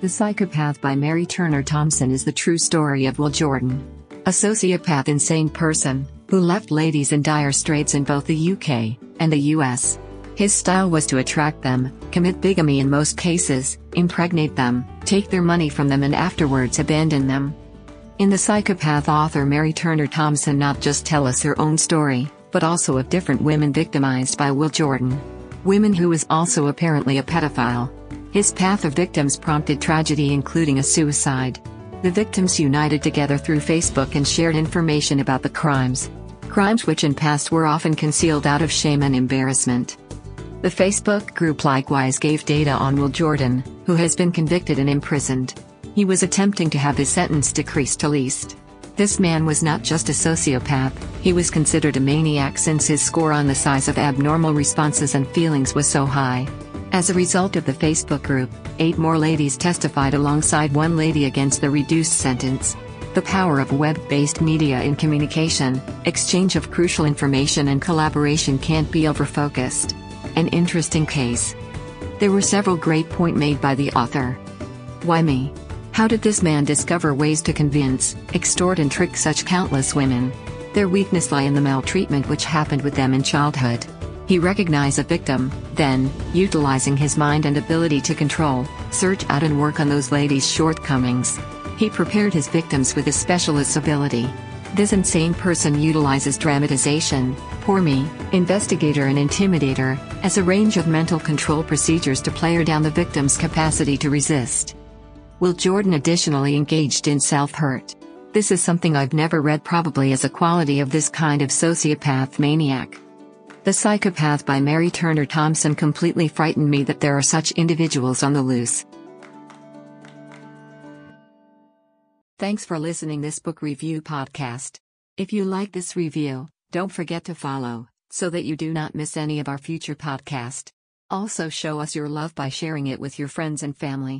The Psychopath by Mary Turner Thomson is the true story of Will Jordan. A sociopath insane person, who left ladies in dire straits in both the UK and the US. His style was to attract them, commit bigamy in most cases, impregnate them, take their money from them and afterwards abandon them. In The Psychopath author Mary Turner Thomson not just tell us her own story, but also of different women victimized by Will Jordan. Women who was also apparently a pedophile. His path of victims prompted tragedy including a suicide. The victims united together through Facebook and shared information about the crimes. Crimes which in past were often concealed out of shame and embarrassment. The Facebook group likewise gave data on Will Jordan, who has been convicted and imprisoned. He was attempting to have his sentence decreased to least. This man was not just a sociopath, he was considered a maniac since his score on the size of abnormal responses and feelings was so high. As a result of the Facebook group, eight more ladies testified alongside one lady against the reduced sentence. The power of web based media in communication, exchange of crucial information, and collaboration can't be overfocused. An interesting case. There were several great points made by the author. Why me? How did this man discover ways to convince, extort, and trick such countless women? Their weakness lay in the maltreatment which happened with them in childhood. He recognized a victim, then, utilizing his mind and ability to control, search out and work on those ladies' shortcomings. He prepared his victims with his specialist ability. This insane person utilizes dramatization, poor me, investigator and intimidator, as a range of mental control procedures to player down the victim's capacity to resist. Will Jordan additionally engaged in self-hurt. This is something I've never read probably as a quality of this kind of sociopath maniac. The Psychopath by Mary Turner Thomson completely frightened me that there are such individuals on the loose. Thanks for listening this book review podcast. If you like this review, don't forget to follow so that you do not miss any of our future podcast. Also show us your love by sharing it with your friends and family.